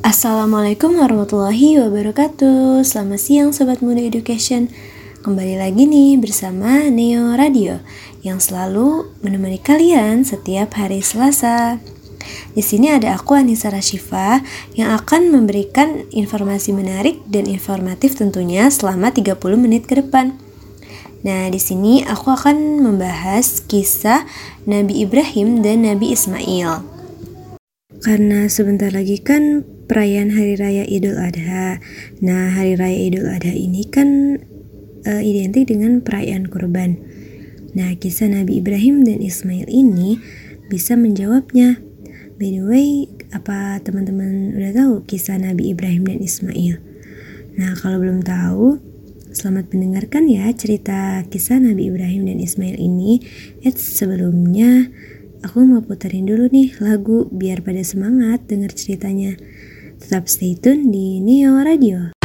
Assalamualaikum warahmatullahi wabarakatuh Selamat siang Sobat Muda Education Kembali lagi nih bersama Neo Radio Yang selalu menemani kalian setiap hari Selasa di sini ada aku Anissa Rashifa yang akan memberikan informasi menarik dan informatif tentunya selama 30 menit ke depan. Nah, di sini aku akan membahas kisah Nabi Ibrahim dan Nabi Ismail. Karena sebentar lagi kan perayaan Hari Raya Idul Adha. Nah, Hari Raya Idul Adha ini kan uh, identik dengan perayaan kurban. Nah, kisah Nabi Ibrahim dan Ismail ini bisa menjawabnya. By the way, apa teman-teman udah tahu kisah Nabi Ibrahim dan Ismail? Nah, kalau belum tahu, selamat mendengarkan ya cerita kisah Nabi Ibrahim dan Ismail ini. Eits, sebelumnya aku mau puterin dulu nih lagu biar pada semangat denger ceritanya. Tetap stay tune di Neo Radio.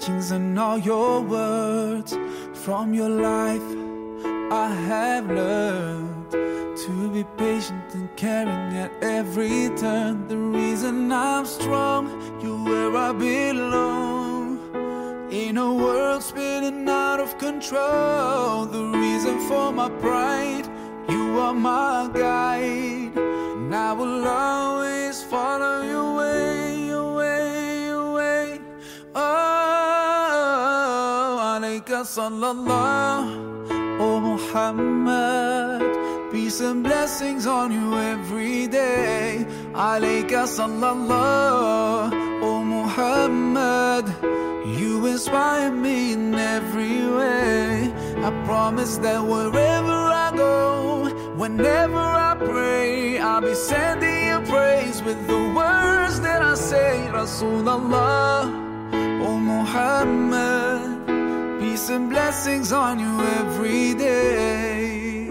Teachings and all your words. From your life, I have learned to be patient and caring at every turn. The reason I'm strong, you're where I belong. In a world spinning out of control, the reason for my pride, you are my guide. And I will always follow your way, sallallahu, oh Muhammad. Peace and blessings on you every day. Alayka oh Muhammad. You inspire me in every way. I promise that wherever I go, whenever I pray, I'll be sending you praise with the words that I say. Rasulullah, oh Muhammad, and blessings on you every day.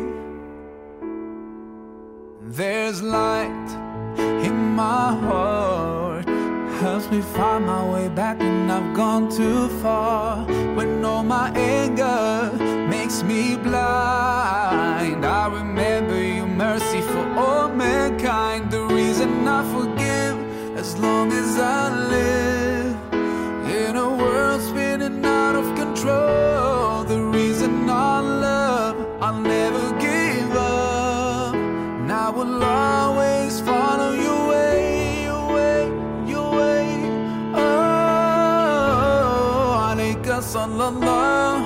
There's light in my heart, helps me find my way back when I've gone too far. When all my anger makes me blind, I remember your mercy for all mankind. The reason I forgive as long as I live control. The reason I love, I'll never give up. And I will always follow your way, your way, your way. Oh, alayka sallallahu,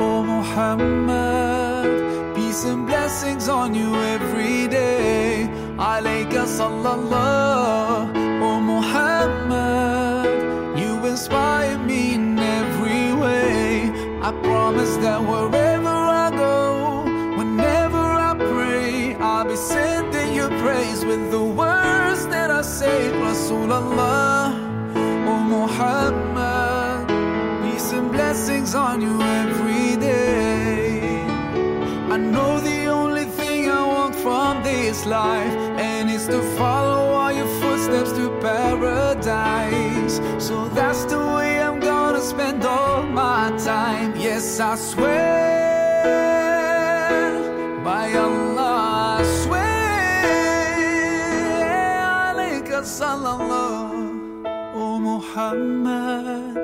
oh Muhammad. Peace and blessings on you every day. Alayka sallallahu, oh Muhammad. You inspire me. I promise that wherever I go, whenever I pray, I'll be sending you praise with the words that I say. Rasulullah, oh Muhammad. Peace and blessings on you every day. I know the only thing I want from this life, and it's to follow all your footsteps to paradise. So that's the all my time. Yes, I swear by Allah, I swear. Alayka sallallahu, oh Muhammad.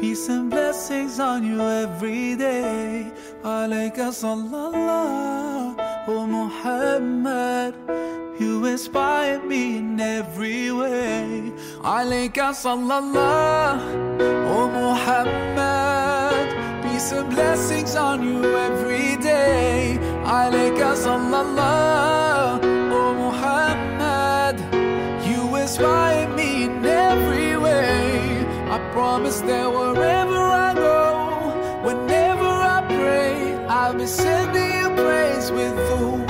Peace and blessings on you every day. Alayka sallallahu, oh Muhammad. You inspire me in every way. Alayka sallallahu, oh Muhammad. Peace and blessings on you every day. Alayka sallallahu, oh Muhammad. You inspire me in every way. I promise that wherever I go, whenever I pray, I'll be sending you praise with the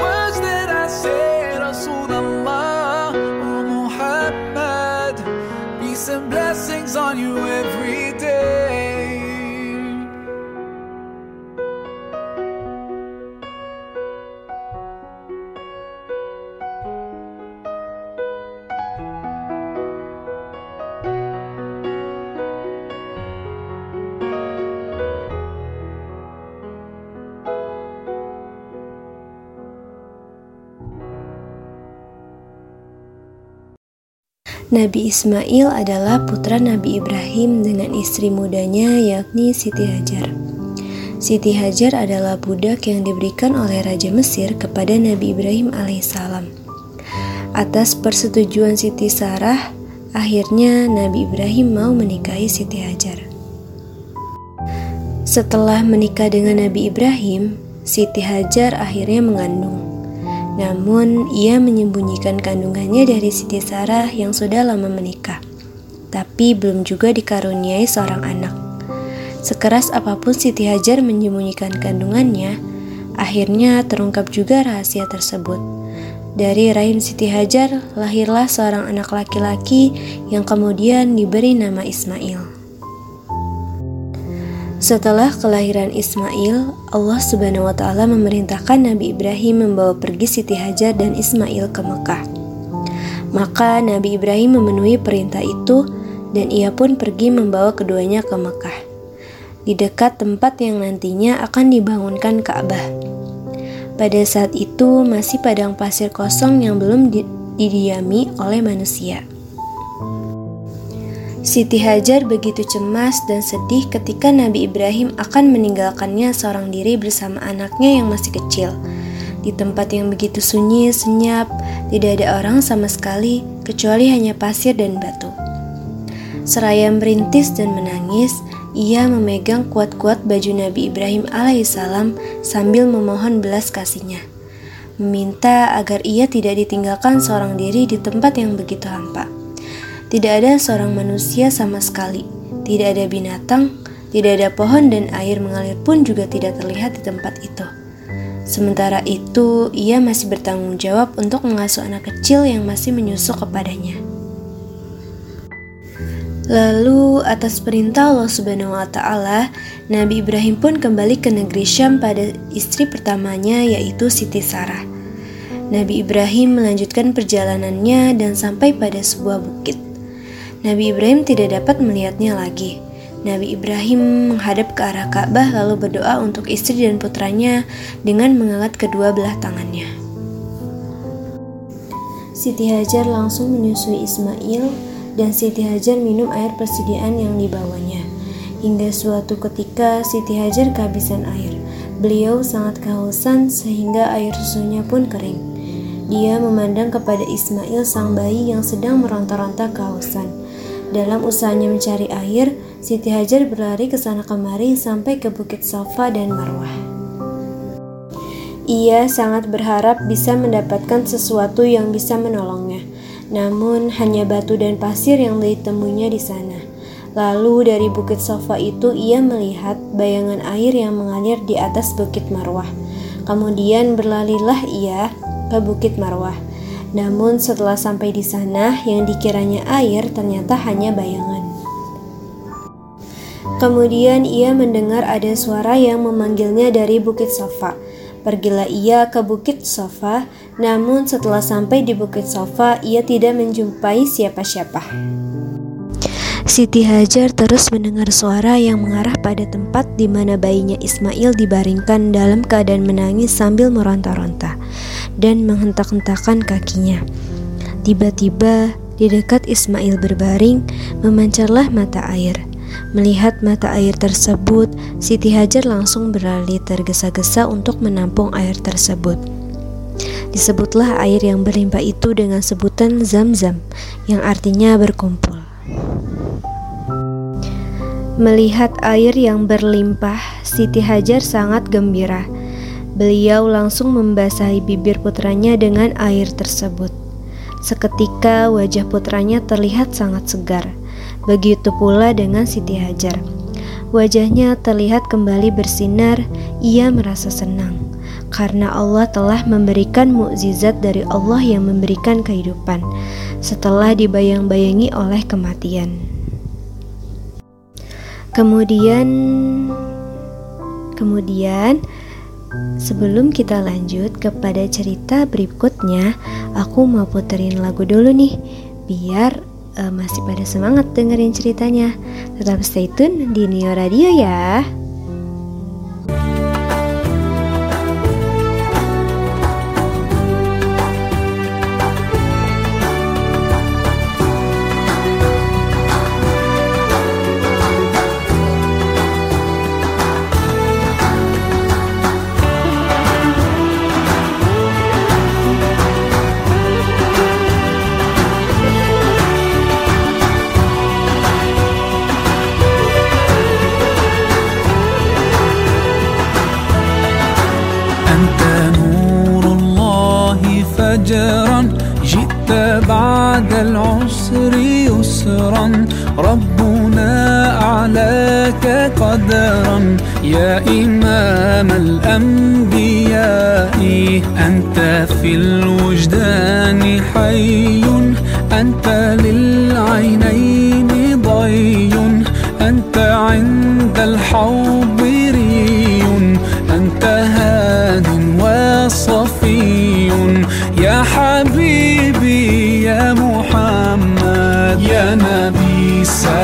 on you every Nabi Ismail adalah putra Nabi Ibrahim dengan istri mudanya yakni Siti Hajar. Siti Hajar adalah budak yang diberikan oleh Raja Mesir kepada Nabi Ibrahim alaihissalam. Atas persetujuan Siti Sarah, akhirnya Nabi Ibrahim mau menikahi Siti Hajar. Setelah menikah dengan Nabi Ibrahim, Siti Hajar akhirnya mengandung. Namun, ia menyembunyikan kandungannya dari Siti Sarah yang sudah lama menikah, tapi belum juga dikaruniai seorang anak. Sekeras apa pun Siti Hajar menyembunyikan kandungannya, akhirnya terungkap juga rahasia tersebut. Dari rahim Siti Hajar lahirlah seorang anak laki-laki yang kemudian diberi nama Ismail. Setelah kelahiran Ismail, Allah Subhanahu wa taala memerintahkan Nabi Ibrahim membawa pergi Siti Hajar dan Ismail ke Mekah. Maka Nabi Ibrahim memenuhi perintah itu dan ia pun pergi membawa keduanya ke Mekah. Di dekat tempat yang nantinya akan dibangunkan Ka'bah. Pada saat itu masih padang pasir kosong yang belum didiami oleh manusia. Siti Hajar begitu cemas dan sedih ketika Nabi Ibrahim akan meninggalkannya seorang diri bersama anaknya yang masih kecil. Di tempat yang begitu sunyi, senyap, tidak ada orang sama sekali kecuali hanya pasir dan batu. Seraya merintis dan menangis, ia memegang kuat-kuat baju Nabi Ibrahim alaihissalam sambil memohon belas kasihnya. Meminta agar ia tidak ditinggalkan seorang diri di tempat yang begitu hampa. Tidak ada seorang manusia sama sekali, tidak ada binatang, tidak ada pohon dan air mengalir pun juga tidak terlihat di tempat itu. Sementara itu, ia masih bertanggung jawab untuk mengasuh anak kecil yang masih menyusu kepadanya. Lalu atas perintah Allah Subhanahu wa taala, Nabi Ibrahim pun kembali ke negeri Syam pada istri pertamanya yaitu Siti Sarah. Nabi Ibrahim melanjutkan perjalanannya dan sampai pada sebuah bukit. Nabi Ibrahim tidak dapat melihatnya lagi. Nabi Ibrahim menghadap ke arah Ka'bah lalu berdoa untuk istri dan putranya dengan mengangkat kedua belah tangannya. Siti Hajar langsung menyusui Ismail dan Siti Hajar minum air persediaan yang dibawanya. Hingga suatu ketika Siti Hajar kehabisan air. Beliau sangat kehausan sehingga air susunya pun kering. Dia memandang kepada Ismail sang bayi yang sedang meronta-ronta kehausan. Dalam usahanya mencari air, Siti Hajar berlari ke sana kemari sampai ke Bukit Safa dan Marwah. Ia sangat berharap bisa mendapatkan sesuatu yang bisa menolongnya. Namun hanya batu dan pasir yang ditemuinya di sana. Lalu dari Bukit Safa itu ia melihat bayangan air yang mengalir di atas Bukit Marwah. Kemudian berlalilah ia ke Bukit Marwah. Namun setelah sampai di sana, yang dikiranya air ternyata hanya bayangan. Kemudian ia mendengar ada suara yang memanggilnya dari Bukit Sofa. Pergilah ia ke Bukit Sofa, namun setelah sampai di Bukit Sofa, ia tidak menjumpai siapa-siapa. Siti Hajar terus mendengar suara yang mengarah pada tempat di mana bayinya Ismail dibaringkan dalam keadaan menangis sambil meronta-ronta dan menghentak-hentakan kakinya. Tiba-tiba di dekat Ismail berbaring memancarlah mata air. Melihat mata air tersebut, Siti Hajar langsung berlari tergesa-gesa untuk menampung air tersebut. Disebutlah air yang berlimpah itu dengan sebutan Zam-Zam, yang artinya berkumpul. Melihat air yang berlimpah, Siti Hajar sangat gembira. Beliau langsung membasahi bibir putranya dengan air tersebut. Seketika wajah putranya terlihat sangat segar. Begitu pula dengan Siti Hajar. Wajahnya terlihat kembali bersinar, ia merasa senang karena Allah telah memberikan mukjizat dari Allah yang memberikan kehidupan. setelah dibayang-bayangi oleh kematian. Kemudian kemudian sebelum kita lanjut kepada cerita berikutnya, aku mau puterin lagu dulu nih biar uh, masih pada semangat dengerin ceritanya. Tetap stay tune di Neo Radio ya. يا إمام الأنبياء أنت في الوجدان حي. أنت للعينين ضي. أنت عند الحوض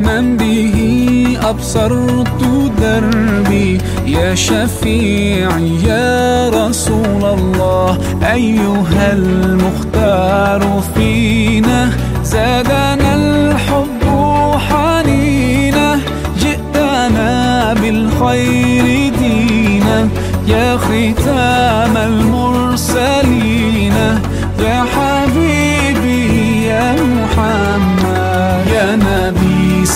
من به أبصرت دربي. يا شفيعي يا رسول الله أيها المختار فينا. زادنا الحب حنينا جئتنا بالخير دينا. يا ختام المرسلين يا حبيبي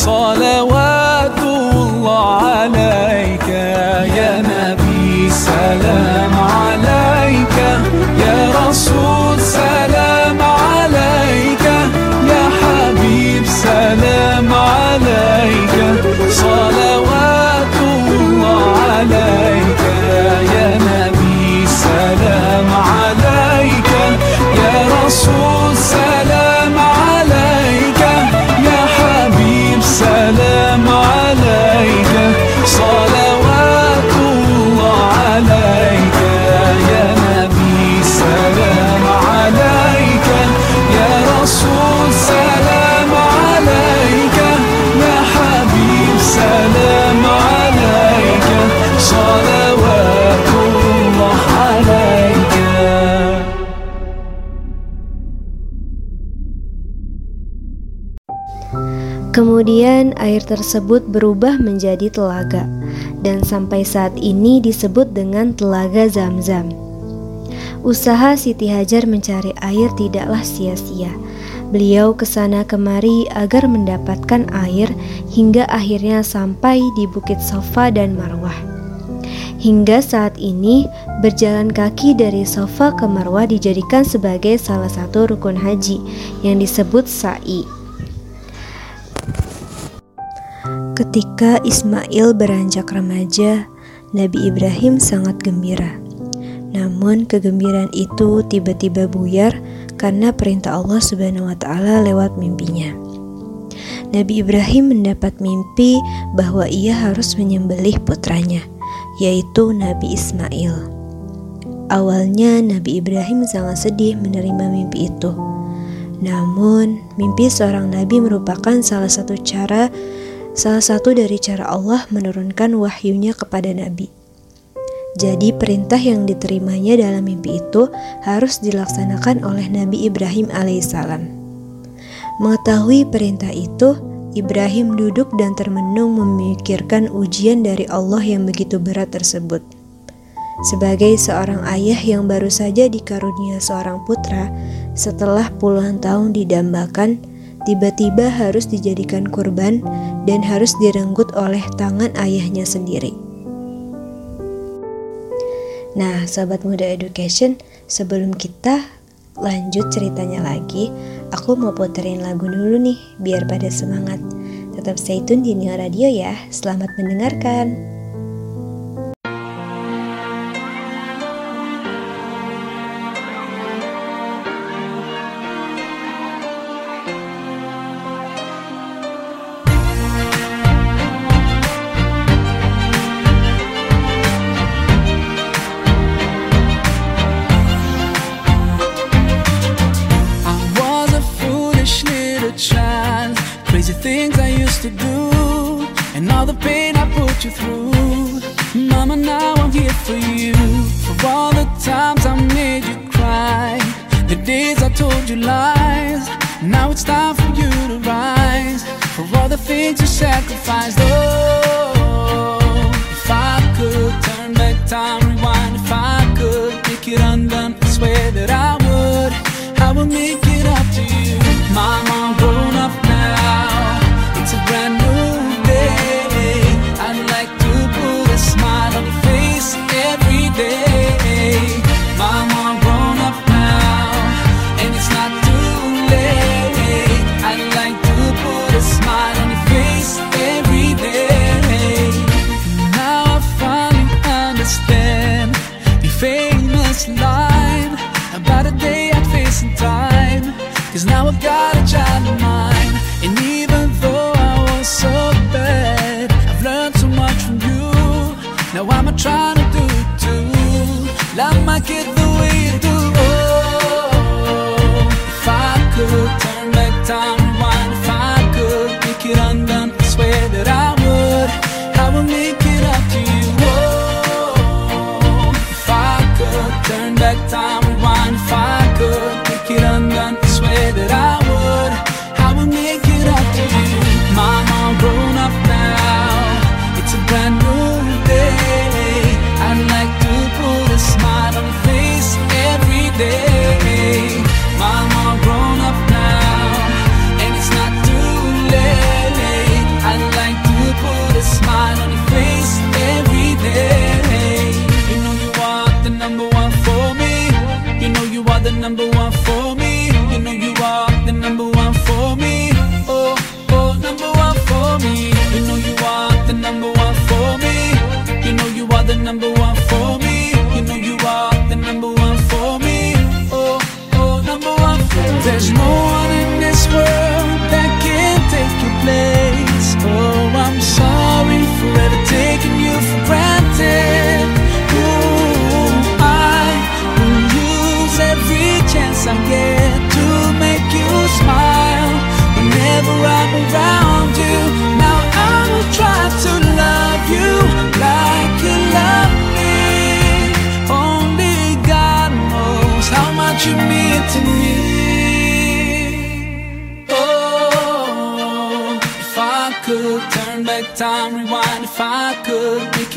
صلوات Kemudian air tersebut berubah menjadi telaga dan sampai saat ini disebut dengan Telaga Zam-Zam. Usaha Siti Hajar mencari air tidaklah sia-sia. Beliau ke sana kemari agar mendapatkan air hingga akhirnya sampai di Bukit Sofa dan Marwah. Hingga saat ini, berjalan kaki dari Sofa ke Marwah dijadikan sebagai salah satu rukun haji yang disebut sa'i. Ketika Ismail beranjak remaja, Nabi Ibrahim sangat gembira. Namun kegembiraan itu tiba-tiba buyar karena perintah Allah Subhanahu wa taala lewat mimpinya. Nabi Ibrahim mendapat mimpi bahwa ia harus menyembelih putranya, yaitu Nabi Ismail. Awalnya Nabi Ibrahim sangat sedih menerima mimpi itu. Namun, mimpi seorang nabi merupakan salah satu cara salah satu dari cara Allah menurunkan wahyunya kepada Nabi. Jadi perintah yang diterimanya dalam mimpi itu harus dilaksanakan oleh Nabi Ibrahim alaihissalam. Mengetahui perintah itu, Ibrahim duduk dan termenung memikirkan ujian dari Allah yang begitu berat tersebut. Sebagai seorang ayah yang baru saja dikarunia seorang putra, setelah puluhan tahun didambakan, tiba-tiba harus dijadikan kurban dan harus direnggut oleh tangan ayahnya sendiri. Nah, sahabat muda education, sebelum kita lanjut ceritanya lagi, aku mau puterin lagu dulu nih biar pada semangat. Tetap stay tune di Neo Radio ya. Selamat mendengarkan. boneco faz dor.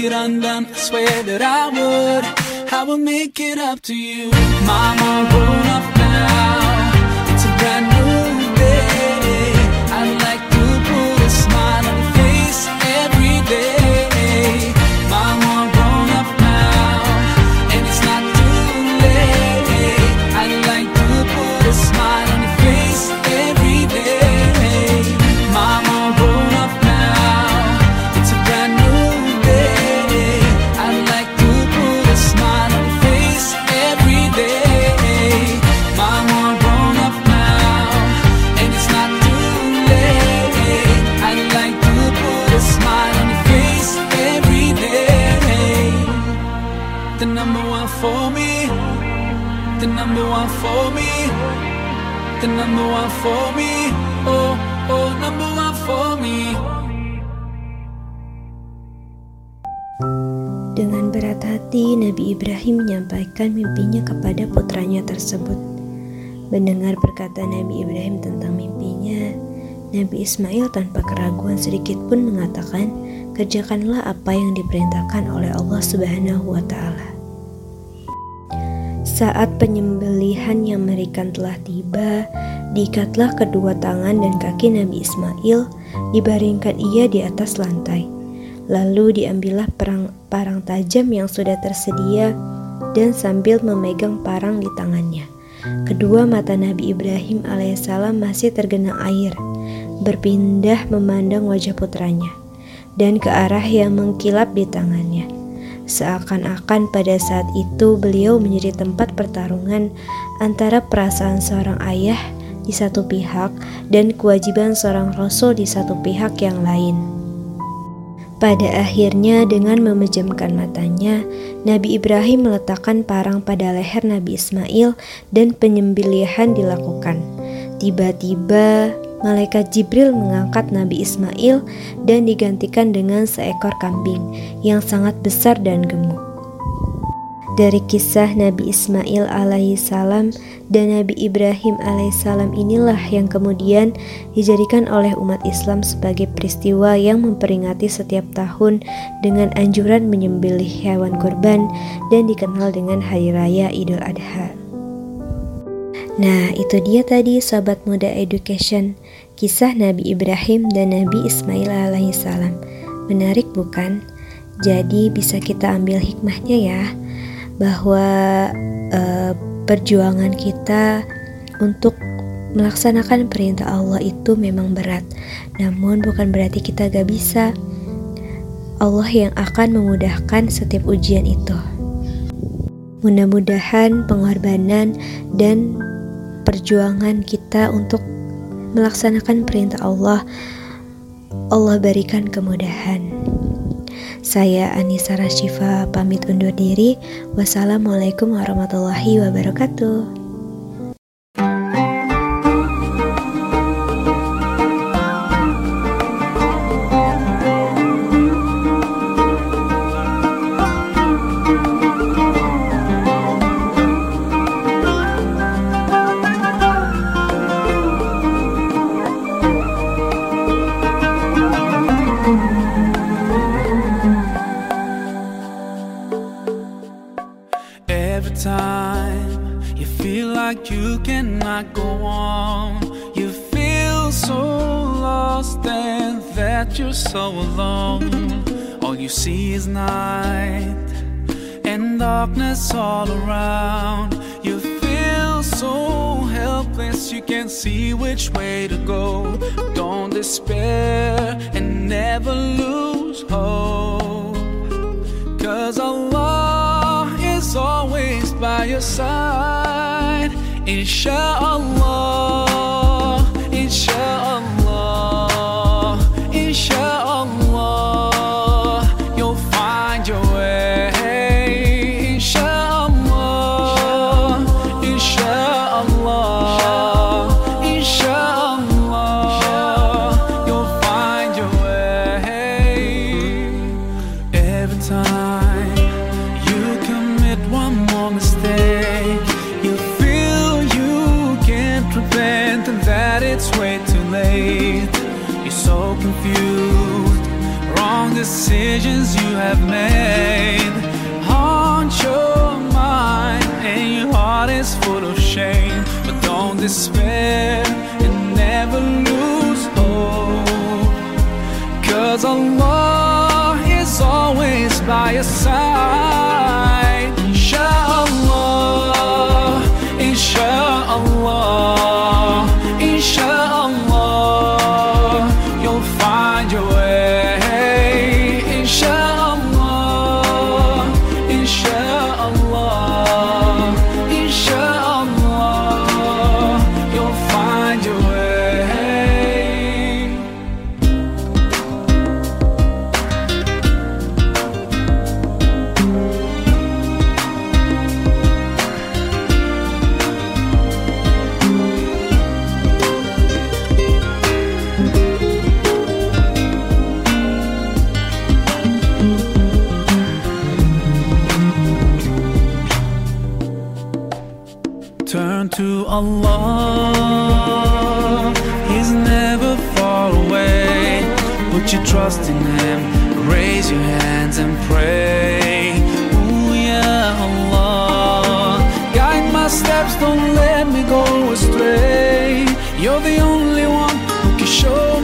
It undone, I swear that I would. I would make it up to you. Mama, grown up now. Dengan berat hati, Nabi Ibrahim menyampaikan mimpinya kepada putranya tersebut. Mendengar perkataan Nabi Ibrahim tentang mimpinya, Nabi Ismail tanpa keraguan sedikit pun mengatakan, "Kerjakanlah apa yang diperintahkan oleh Allah Subhanahu wa Ta'ala." Saat penyembelihan yang mengerikan telah tiba, diikatlah kedua tangan dan kaki Nabi Ismail, dibaringkan ia di atas lantai. Lalu diambillah perang, parang tajam yang sudah tersedia dan sambil memegang parang di tangannya. Kedua mata Nabi Ibrahim alaihissalam masih tergenang air, berpindah memandang wajah putranya dan ke arah yang mengkilap di tangannya. Seakan-akan pada saat itu beliau menjadi tempat pertarungan antara perasaan seorang ayah di satu pihak dan kewajiban seorang rasul di satu pihak yang lain. Pada akhirnya dengan memejamkan matanya, Nabi Ibrahim meletakkan parang pada leher Nabi Ismail dan penyembelihan dilakukan. Tiba-tiba malaikat Jibril mengangkat Nabi Ismail dan digantikan dengan seekor kambing yang sangat besar dan gemuk. Dari kisah Nabi Ismail alaihissalam dan Nabi Ibrahim alaihissalam inilah yang kemudian dijadikan oleh umat Islam sebagai peristiwa yang memperingati setiap tahun dengan anjuran menyembelih hewan kurban dan dikenal dengan Hari Raya Idul Adha. Nah, itu dia tadi Sobat Muda Education, kisah Nabi Ibrahim dan Nabi Ismail alaihissalam. Menarik bukan? Jadi bisa kita ambil hikmahnya ya bahwa uh, perjuangan kita untuk melaksanakan perintah Allah itu memang berat, namun bukan berarti kita gak bisa. Allah yang akan memudahkan setiap ujian itu. Mudah-mudahan pengorbanan dan perjuangan kita untuk melaksanakan perintah Allah, Allah berikan kemudahan. Saya Anissa Rashifa pamit undur diri. Wassalamualaikum warahmatullahi wabarakatuh. So alone. All you see is night and darkness all around. You feel so helpless, you can't see which way to go. Don't despair and never lose hope. Cause Allah is always by your side. Insha'Allah, Insha'Allah, let me go astray. You're the only one who can show me.